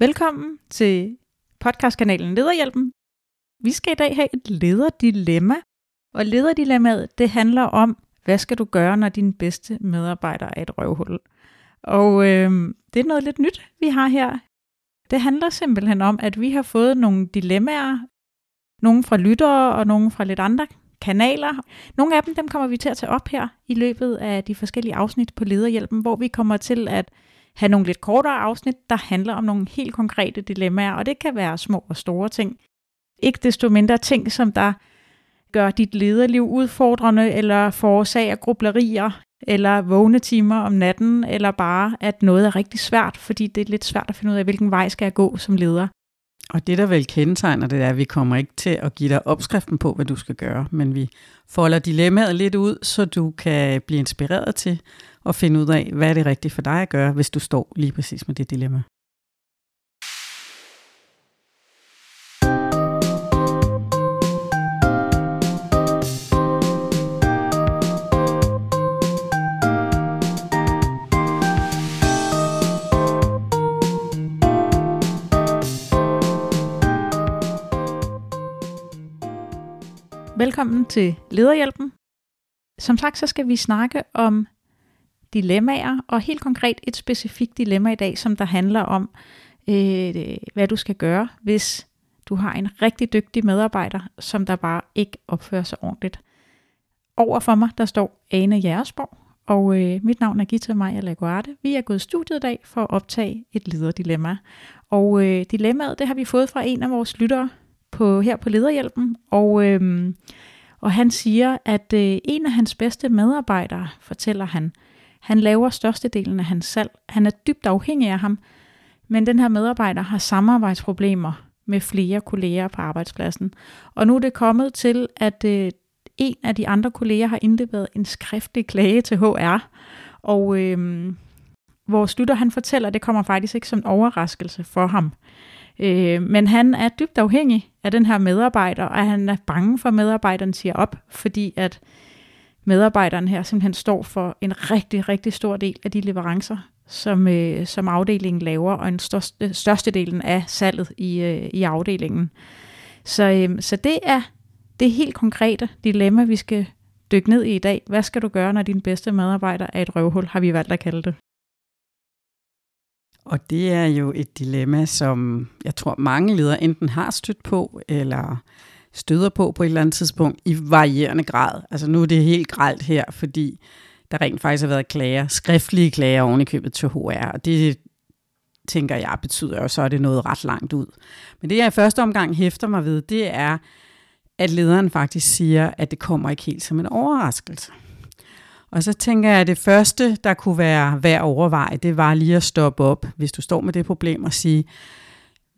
Velkommen til podcastkanalen Lederhjælpen. Vi skal i dag have et lederdilemma, og lederdilemmaet det handler om, hvad skal du gøre, når din bedste medarbejder er et røvhul? Og øh, det er noget lidt nyt, vi har her. Det handler simpelthen om, at vi har fået nogle dilemmaer, nogle fra lyttere og nogle fra lidt andre kanaler. Nogle af dem, dem kommer vi til at tage op her i løbet af de forskellige afsnit på Lederhjælpen, hvor vi kommer til at have nogle lidt kortere afsnit, der handler om nogle helt konkrete dilemmaer, og det kan være små og store ting. Ikke desto mindre ting, som der gør dit lederliv udfordrende, eller forårsager grublerier, eller vågne timer om natten, eller bare, at noget er rigtig svært, fordi det er lidt svært at finde ud af, hvilken vej skal jeg gå som leder. Og det, der vel kendetegner det, er, at vi kommer ikke til at give dig opskriften på, hvad du skal gøre, men vi folder dilemmaet lidt ud, så du kan blive inspireret til at finde ud af, hvad er det rigtigt for dig at gøre, hvis du står lige præcis med det dilemma. Velkommen til Lederhjælpen. Som sagt, så skal vi snakke om dilemmaer, og helt konkret et specifikt dilemma i dag, som der handler om, øh, hvad du skal gøre, hvis du har en rigtig dygtig medarbejder, som der bare ikke opfører sig ordentligt. Over for mig, der står Ane Jægersborg, og øh, mit navn er Gita Maja Laguarte. Vi er gået i studiet i dag for at optage et lederdilemma. Og øh, dilemmaet, det har vi fået fra en af vores lyttere på, her på Lederhjælpen, og, øhm, og han siger, at øh, en af hans bedste medarbejdere, fortæller han, han laver størstedelen af hans salg. Han er dybt afhængig af ham, men den her medarbejder har samarbejdsproblemer med flere kolleger på arbejdspladsen. Og nu er det kommet til, at øh, en af de andre kolleger har indleveret en skriftlig klage til HR, og øh, vores lytter han fortæller, at det kommer faktisk ikke som en overraskelse for ham. Øh, men han er dybt afhængig af den her medarbejder, og han er bange for, at medarbejderen siger op, fordi at medarbejderen her simpelthen står for en rigtig, rigtig stor del af de leverancer, som, øh, som afdelingen laver, og en største, øh, størstedelen af salget i, øh, i afdelingen. Så, øh, så det er det helt konkrete dilemma, vi skal dykke ned i i dag. Hvad skal du gøre, når din bedste medarbejder er et røvhul, har vi valgt at kalde det. Og det er jo et dilemma, som jeg tror mange ledere enten har stødt på, eller støder på på et eller andet tidspunkt i varierende grad. Altså nu er det helt gralt her, fordi der rent faktisk har været klager, skriftlige klager oven i købet til HR, og det tænker jeg betyder jo så, at det er noget ret langt ud. Men det jeg i første omgang hæfter mig ved, det er, at lederen faktisk siger, at det kommer ikke helt som en overraskelse. Og så tænker jeg, at det første, der kunne være værd at overveje, det var lige at stoppe op, hvis du står med det problem og sige,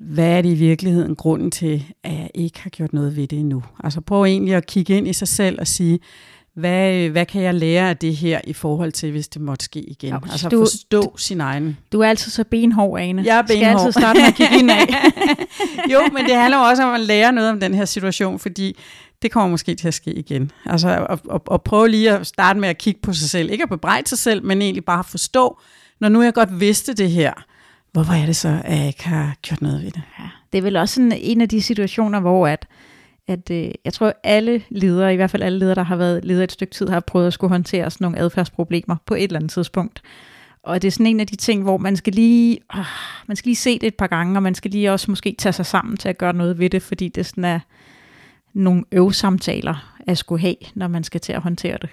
hvad er det i virkeligheden grunden til, at jeg ikke har gjort noget ved det endnu? Altså prøv egentlig at kigge ind i sig selv og sige, hvad, hvad kan jeg lære af det her i forhold til, hvis det måtte ske igen? Ja, altså du, forstå du, sin egen... Du er altid så benhård, Ane. Jeg er benhård. Skal altid starte med at kigge ind af. jo, men det handler også om at lære noget om den her situation, fordi det kommer måske til at ske igen. Altså at, at, at prøve lige at starte med at kigge på sig selv. Ikke at bebrejde sig selv, men egentlig bare forstå, når nu jeg godt vidste det her, hvorfor er det så, at jeg ikke har gjort noget ved det? Ja, det er vel også sådan en af de situationer, hvor at, at øh, jeg tror, alle ledere, i hvert fald alle ledere, der har været leder et stykke tid, har prøvet at skulle håndtere sådan nogle adfærdsproblemer på et eller andet tidspunkt. Og det er sådan en af de ting, hvor man skal lige, øh, man skal lige se det et par gange, og man skal lige også måske tage sig sammen til at gøre noget ved det, fordi det sådan er nogle øvsamtaler at skulle have, når man skal til at håndtere det.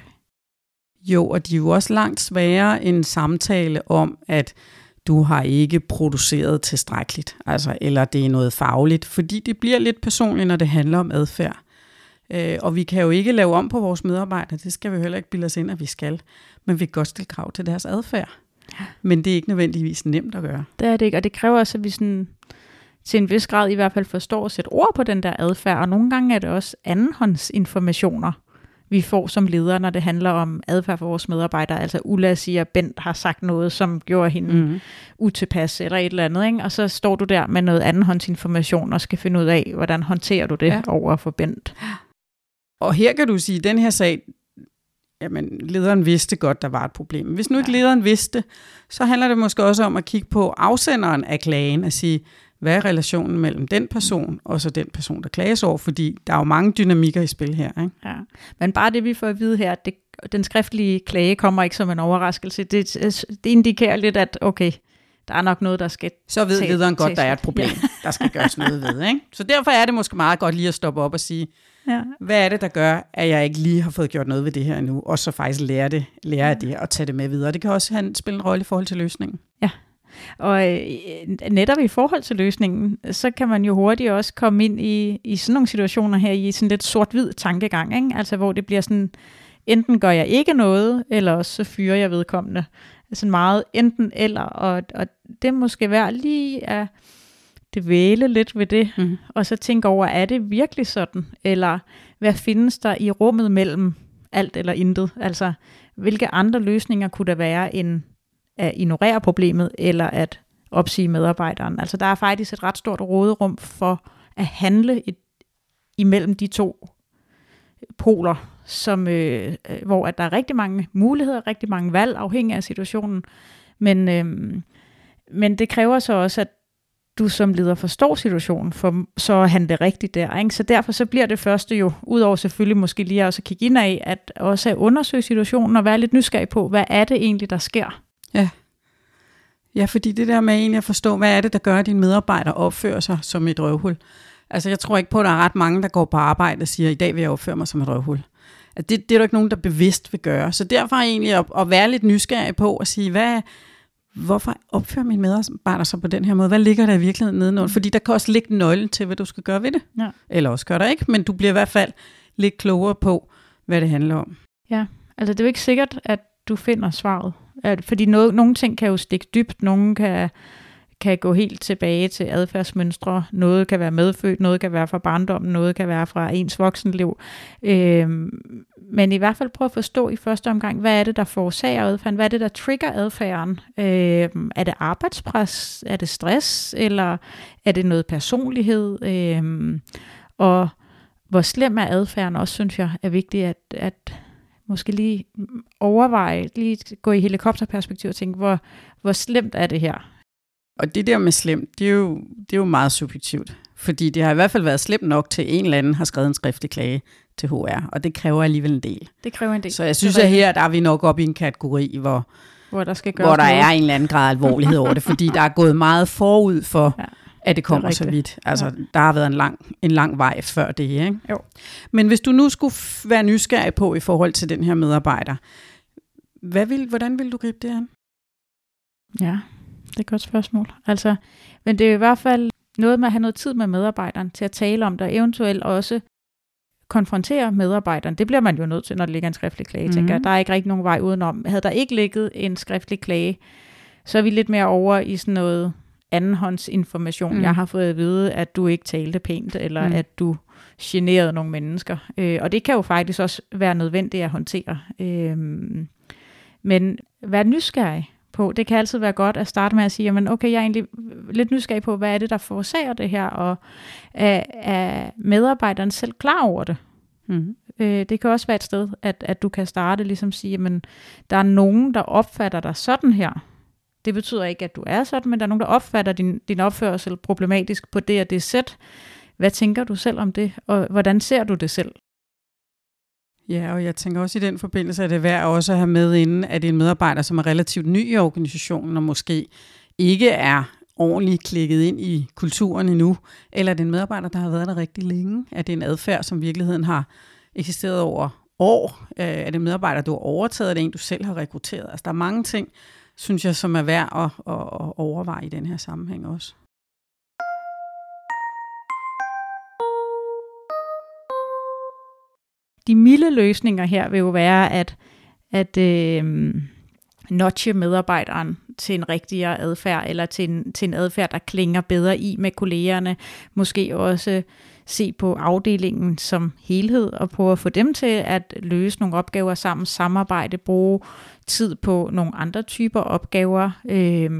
Jo, og de er jo også langt sværere en samtale om, at du har ikke produceret tilstrækkeligt, altså, eller det er noget fagligt, fordi det bliver lidt personligt, når det handler om adfærd. Øh, og vi kan jo ikke lave om på vores medarbejdere, det skal vi heller ikke bilde os ind, at vi skal, men vi kan godt stille krav til deres adfærd. Ja. Men det er ikke nødvendigvis nemt at gøre. Det er det ikke, og det kræver også, at vi sådan, til en vis grad i hvert fald forstår at sætte ord på den der adfærd, og nogle gange er det også andenhåndsinformationer, vi får som ledere, når det handler om adfærd for vores medarbejdere. Altså Ulla siger, at Bent har sagt noget, som gjorde hende mm. utilpas eller et eller andet. Ikke? Og så står du der med noget andenhåndsinformation og skal finde ud af, hvordan håndterer du det ja. over for Bent. Og her kan du sige, at den her sag, jamen, lederen vidste godt, der var et problem. Hvis nu ikke lederen vidste, så handler det måske også om at kigge på afsenderen af klagen, og sige, hvad er relationen mellem den person og så den person, der klages over, fordi der er jo mange dynamikker i spil her. Ikke? Ja. Men bare det, vi får at vide her, det, den skriftlige klage kommer ikke som en overraskelse. Det, det indikerer lidt, at okay, der er nok noget, der skal Så ved lederen godt, der er et problem, ja. der skal gøres noget ved. Ikke? Så derfor er det måske meget godt lige at stoppe op og sige, ja. hvad er det, der gør, at jeg ikke lige har fået gjort noget ved det her nu, og så faktisk lære, det, lære af det og tage det med videre. Det kan også have, spille en rolle i forhold til løsningen. Ja, og øh, netop i forhold til løsningen, så kan man jo hurtigt også komme ind i, i sådan nogle situationer her, i sådan lidt sort-hvid tankegang, ikke? altså hvor det bliver sådan, enten gør jeg ikke noget, eller også så fyrer jeg vedkommende. Sådan meget enten eller, og, og det måske værd lige at væle lidt ved det, mm. og så tænke over, er det virkelig sådan? Eller hvad findes der i rummet mellem alt eller intet? Altså, hvilke andre løsninger kunne der være end at ignorere problemet, eller at opsige medarbejderen. Altså der er faktisk et ret stort råderum for at handle et, imellem de to poler, som, øh, hvor at der er rigtig mange muligheder, rigtig mange valg, afhængig af situationen. Men, øh, men det kræver så også, at du som leder forstår situationen, for så at handle rigtigt der. Ikke? Så derfor så bliver det første jo, udover selvfølgelig måske lige også at kigge ind af, at også at undersøge situationen og være lidt nysgerrig på, hvad er det egentlig, der sker? Ja. Ja, fordi det der med egentlig at forstå, hvad er det, der gør, at dine medarbejdere opfører sig som et røvhul. Altså, jeg tror ikke på, at der er ret mange, der går på arbejde og siger, i dag vil jeg opføre mig som et røvhul. At det, det er der ikke nogen, der bevidst vil gøre. Så derfor er egentlig at, at være lidt nysgerrig på at sige, hvad, hvorfor opfører mine medarbejdere sig på den her måde? Hvad ligger der i virkeligheden nedenunder? Fordi der kan også ligge nøglen til, hvad du skal gøre ved det. Ja. Eller også gør der ikke, men du bliver i hvert fald lidt klogere på, hvad det handler om. Ja, altså det er jo ikke sikkert, at du finder svaret. Fordi no, nogle ting kan jo stikke dybt, nogle kan, kan gå helt tilbage til adfærdsmønstre, noget kan være medfødt, noget kan være fra barndommen, noget kan være fra ens voksenliv. Øhm, men i hvert fald prøv at forstå i første omgang, hvad er det, der forårsager adfærden? Hvad er det, der trigger adfærden? Øhm, er det arbejdspres? Er det stress? Eller er det noget personlighed? Øhm, og hvor slem er adfærden også, synes jeg, er vigtigt, at, at måske lige overveje, lige gå i helikopterperspektiv og tænke, hvor, hvor slemt er det her? Og det der med slemt, det er jo, det er jo meget subjektivt. Fordi det har i hvert fald været slemt nok til, en eller anden har skrevet en skriftlig klage til HR, og det kræver alligevel en del. Det kræver en del. Så jeg synes, at her der er vi nok op i en kategori, hvor, hvor der, skal hvor der er en eller anden grad alvorlighed over det, fordi der er gået meget forud for, ja at det kommer det så vidt. Altså, ja. der har været en lang, en lang vej før det, ikke? Jo. Men hvis du nu skulle være nysgerrig på i forhold til den her medarbejder, hvad vil, hvordan vil du gribe det an? Ja, det er et godt spørgsmål. Altså, men det er i hvert fald noget med at have noget tid med medarbejderen til at tale om det, og eventuelt også konfrontere medarbejderen. Det bliver man jo nødt til, når der ligger en skriftlig klage, mm-hmm. tænker jeg. Mhm. Der er ikke rigtig nogen vej udenom. Havde der ikke ligget en skriftlig klage, så er vi lidt mere over i sådan noget andenhåndsinformation. Mm. Jeg har fået at vide, at du ikke talte pænt, eller mm. at du generede nogle mennesker. Øh, og det kan jo faktisk også være nødvendigt at håndtere. Øh, men vær nysgerrig på, det kan altid være godt at starte med at sige, jamen okay, jeg er egentlig lidt nysgerrig på, hvad er det, der forårsager det her, og er, er medarbejderen selv klar over det? Mm. Øh, det kan også være et sted, at, at du kan starte, ligesom sige, jamen der er nogen, der opfatter dig sådan her, det betyder ikke, at du er sådan, men der er nogen, der opfatter din, din opførsel problematisk på det og det sæt. Hvad tænker du selv om det, og hvordan ser du det selv? Ja, og jeg tænker også i den forbindelse, at det er værd også at have med inden, at det er en medarbejder, som er relativt ny i organisationen, og måske ikke er ordentligt klikket ind i kulturen endnu, eller er en medarbejder, der har været der rigtig længe? at det er en adfærd, som virkeligheden har eksisteret over år? Øh, er det en medarbejder, du har overtaget? Er det en, du selv har rekrutteret? Altså, der er mange ting, synes jeg, som er værd at, at overveje i den her sammenhæng også. De milde løsninger her vil jo være at, at øh, notche medarbejderen til en rigtigere adfærd, eller til en, til en adfærd, der klinger bedre i med kollegerne. Måske også se på afdelingen som helhed, og prøve at få dem til at løse nogle opgaver sammen, samarbejde, bruge tid på nogle andre typer opgaver, øh,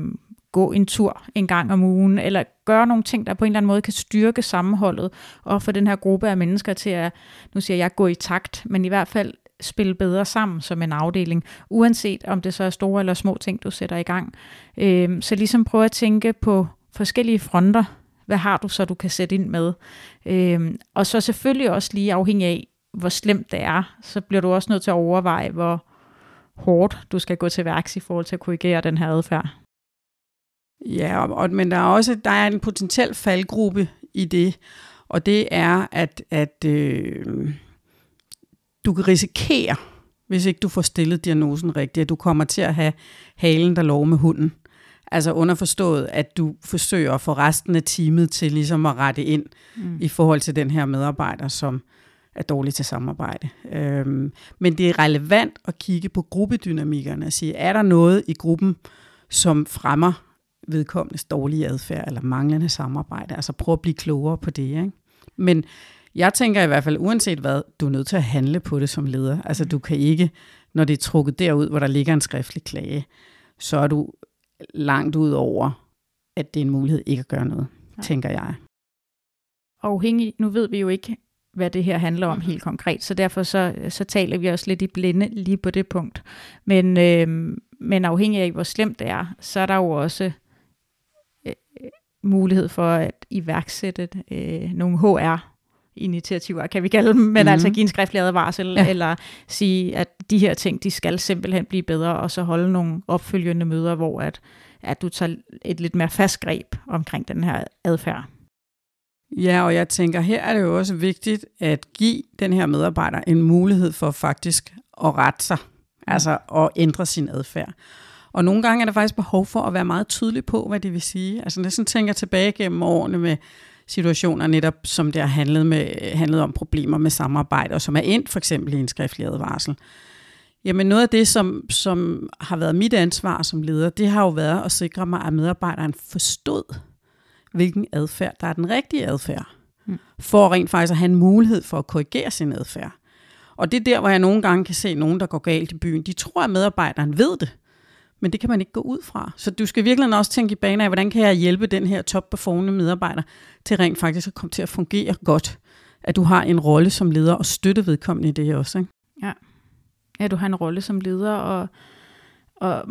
gå en tur en gang om ugen, eller gøre nogle ting, der på en eller anden måde kan styrke sammenholdet, og få den her gruppe af mennesker til at, nu siger jeg, gå i takt, men i hvert fald spille bedre sammen som en afdeling, uanset om det så er store eller små ting, du sætter i gang. Øh, så ligesom prøve at tænke på forskellige fronter. Hvad har du så, du kan sætte ind med? Øhm, og så selvfølgelig også lige afhængig af, hvor slemt det er, så bliver du også nødt til at overveje, hvor hårdt du skal gå til værks i forhold til at korrigere den her adfærd. Ja, og, men der er også der er en potentiel faldgruppe i det, og det er, at, at øh, du kan risikere, hvis ikke du får stillet diagnosen rigtigt, at du kommer til at have halen, der lov med hunden. Altså underforstået, at du forsøger at få resten af teamet til ligesom at rette ind mm. i forhold til den her medarbejder, som er dårlig til samarbejde. Øhm, men det er relevant at kigge på gruppedynamikkerne og sige, er der noget i gruppen, som fremmer vedkommendes dårlige adfærd eller manglende samarbejde? Altså prøv at blive klogere på det. Ikke? Men jeg tænker i hvert fald, uanset hvad, du er nødt til at handle på det som leder. Altså du kan ikke, når det er trukket derud, hvor der ligger en skriftlig klage, så er du langt ud over, at det er en mulighed ikke at gøre noget, ja. tænker jeg. Afhængig, nu ved vi jo ikke, hvad det her handler om helt konkret, så derfor så, så taler vi også lidt i blinde lige på det punkt. Men, øh, men afhængig af, hvor slemt det er, så er der jo også øh, mulighed for at iværksætte øh, nogle HR initiativer, kan vi kalde dem, men mm-hmm. altså give en skriftlig advarsel, ja. eller sige, at de her ting, de skal simpelthen blive bedre, og så holde nogle opfølgende møder, hvor at, at du tager et lidt mere fast greb omkring den her adfærd. Ja, og jeg tænker, her er det jo også vigtigt at give den her medarbejder en mulighed for faktisk at rette sig, mm. altså at ændre sin adfærd. Og nogle gange er der faktisk behov for at være meget tydelig på, hvad det vil sige. Altså jeg sådan tænker tilbage gennem årene med situationer, netop som det har handlet, med, handlet om problemer med samarbejde, og som er endt for eksempel i en skriftlig advarsel. Jamen noget af det, som, som har været mit ansvar som leder, det har jo været at sikre mig, at medarbejderen forstod, hvilken adfærd, der er den rigtige adfærd, mm. for rent faktisk at have en mulighed for at korrigere sin adfærd. Og det er der, hvor jeg nogle gange kan se nogen, der går galt i byen. De tror, at medarbejderen ved det, men det kan man ikke gå ud fra. Så du skal virkelig også tænke i baner af, hvordan kan jeg hjælpe den her top-performende medarbejder til rent faktisk at komme til at fungere godt. At du har en rolle som leder og støtte vedkommende i det også. Ikke? Ja. ja, du har en rolle som leder, og, og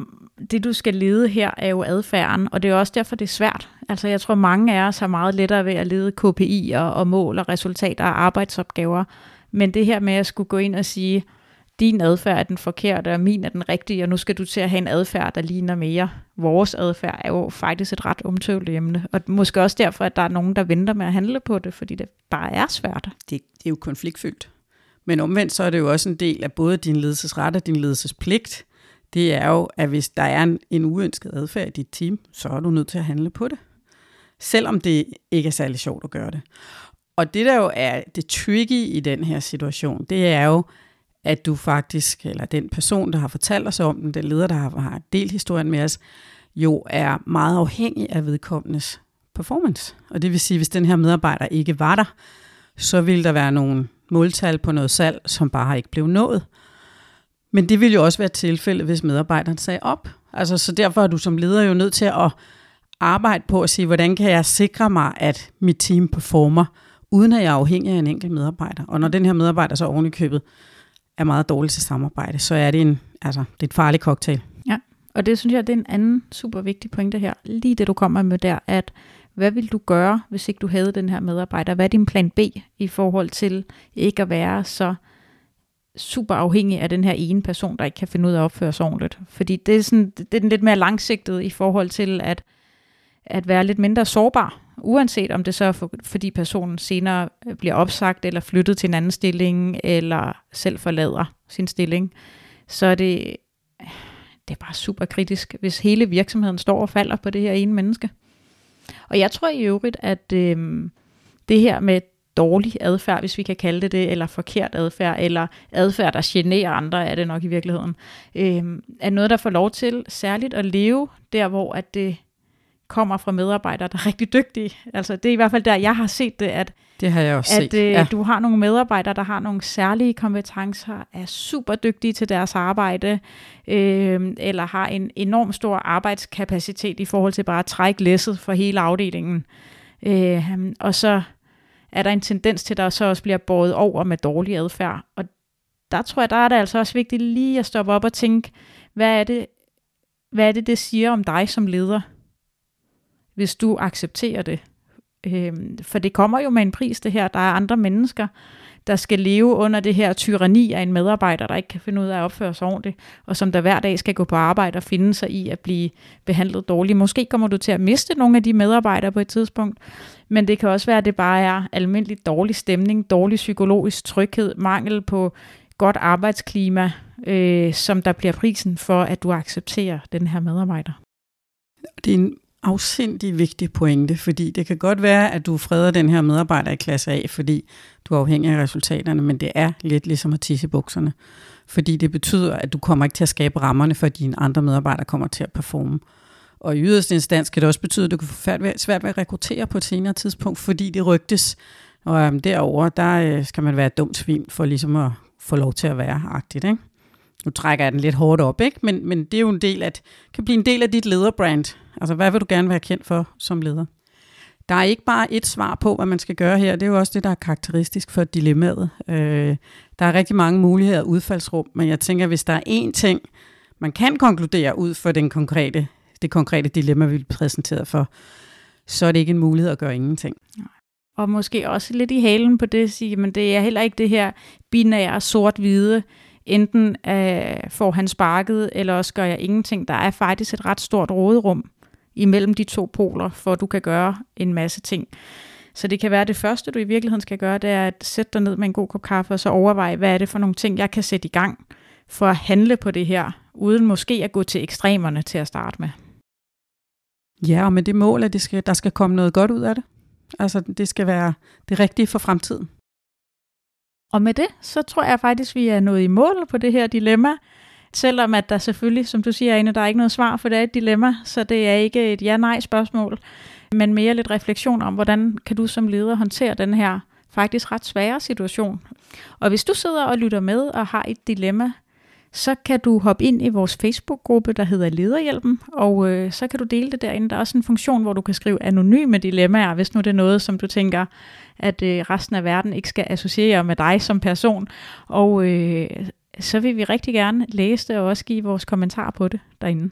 det du skal lede her er jo adfærden, og det er også derfor, det er svært. Altså jeg tror, mange af os har meget lettere ved at lede KPI'er og mål og resultater og arbejdsopgaver, men det her med at skulle gå ind og sige, din adfærd er den forkerte, og min er den rigtige, og nu skal du til at have en adfærd, der ligner mere. Vores adfærd er jo faktisk et ret omtøvlet emne, og måske også derfor, at der er nogen, der venter med at handle på det, fordi det bare er svært. Det, det er jo konfliktfyldt. Men omvendt så er det jo også en del af både din ledelsesret og din ledelsespligt. Det er jo, at hvis der er en, en uønsket adfærd i dit team, så er du nødt til at handle på det. Selvom det ikke er særlig sjovt at gøre det. Og det der jo er det tricky i den her situation, det er jo, at du faktisk, eller den person, der har fortalt os om den, den leder, der har, har delt historien med os, jo er meget afhængig af vedkommendes performance. Og det vil sige, hvis den her medarbejder ikke var der, så ville der være nogle måltal på noget salg, som bare ikke blev nået. Men det ville jo også være tilfældet, hvis medarbejderen sagde op. Altså, så derfor er du som leder jo nødt til at arbejde på at sige, hvordan kan jeg sikre mig, at mit team performer, uden at jeg er afhængig af en enkelt medarbejder. Og når den her medarbejder så ovenikøbet købet er meget dårlig til samarbejde, så er det en, altså, det er et farligt cocktail. Ja, og det synes jeg, det er en anden super vigtig pointe her. Lige det, du kommer med der, at hvad vil du gøre, hvis ikke du havde den her medarbejder? Hvad er din plan B i forhold til ikke at være så super afhængig af den her ene person, der ikke kan finde ud af at opføre sig ordentligt? Fordi det er, sådan, det er den lidt mere langsigtet i forhold til at, at være lidt mindre sårbar uanset om det så er for, fordi personen senere øh, bliver opsagt eller flyttet til en anden stilling, eller selv forlader sin stilling, så er det, det er bare super kritisk, hvis hele virksomheden står og falder på det her ene menneske. Og jeg tror i øvrigt, at øh, det her med dårlig adfærd, hvis vi kan kalde det det, eller forkert adfærd, eller adfærd, der generer andre, er det nok i virkeligheden, øh, er noget, der får lov til særligt at leve der, hvor at det kommer fra medarbejdere, der er rigtig dygtige. Altså det er i hvert fald der, jeg har set det, at, det har jeg også at set. Øh, ja. du har nogle medarbejdere, der har nogle særlige kompetencer, er super dygtige til deres arbejde, øh, eller har en enorm stor arbejdskapacitet i forhold til bare at trække læsset for hele afdelingen. Øh, og så er der en tendens til, at der så også bliver båret over med dårlig adfærd, og der tror jeg, der er det altså også vigtigt lige at stoppe op og tænke, hvad er det, hvad er det, det siger om dig som leder, hvis du accepterer det. Øh, for det kommer jo med en pris, det her. Der er andre mennesker, der skal leve under det her tyranni af en medarbejder, der ikke kan finde ud af at opføre sig ordentligt, og som der hver dag skal gå på arbejde og finde sig i at blive behandlet dårligt. Måske kommer du til at miste nogle af de medarbejdere på et tidspunkt, men det kan også være, at det bare er almindelig dårlig stemning, dårlig psykologisk tryghed, mangel på godt arbejdsklima, øh, som der bliver prisen for, at du accepterer den her medarbejder. Det er en afsindig vigtig pointe, fordi det kan godt være, at du freder den her medarbejder i klasse A, fordi du er afhængig af resultaterne, men det er lidt ligesom at tisse i bukserne. Fordi det betyder, at du kommer ikke til at skabe rammerne for, at dine andre medarbejdere kommer til at performe. Og i yderste instans kan det også betyde, at du kan få svært ved at rekruttere på et senere tidspunkt, fordi det rygtes. Og øhm, derover der øh, skal man være et dumt svin for ligesom at få lov til at være agtigt. Ikke? Nu trækker jeg den lidt hårdt op, ikke? Men, men det er jo en del af, kan blive en del af dit lederbrand. Altså, hvad vil du gerne være kendt for som leder? Der er ikke bare et svar på, hvad man skal gøre her. Det er jo også det, der er karakteristisk for dilemmaet. Øh, der er rigtig mange muligheder og udfaldsrum, men jeg tænker, hvis der er én ting, man kan konkludere ud for den konkrete, det konkrete dilemma, vi vil præsenteret for, så er det ikke en mulighed at gøre ingenting. Og måske også lidt i halen på det at sige, men det er heller ikke det her binære sort-hvide, enten øh, får han sparket, eller også gør jeg ingenting. Der er faktisk et ret stort råderum imellem de to poler, for at du kan gøre en masse ting. Så det kan være, at det første, du i virkeligheden skal gøre, det er at sætte dig ned med en god kop kaffe, og så overveje, hvad er det for nogle ting, jeg kan sætte i gang for at handle på det her, uden måske at gå til ekstremerne til at starte med. Ja, og med det mål, at det skal, der skal komme noget godt ud af det. Altså, det skal være det rigtige for fremtiden. Og med det, så tror jeg faktisk, vi er nået i mål på det her dilemma. Selvom at der selvfølgelig, som du siger, Ane, der er ikke noget svar, for det er et dilemma, så det er ikke et ja-nej-spørgsmål, men mere lidt refleksion om, hvordan kan du som leder håndtere den her faktisk ret svære situation. Og hvis du sidder og lytter med og har et dilemma, så kan du hoppe ind i vores Facebook-gruppe, der hedder Lederhjælpen, og øh, så kan du dele det derinde. Der er også en funktion, hvor du kan skrive anonyme dilemmaer, hvis nu det er noget, som du tænker, at øh, resten af verden ikke skal associere med dig som person. Og øh, så vil vi rigtig gerne læse det og også give vores kommentar på det derinde.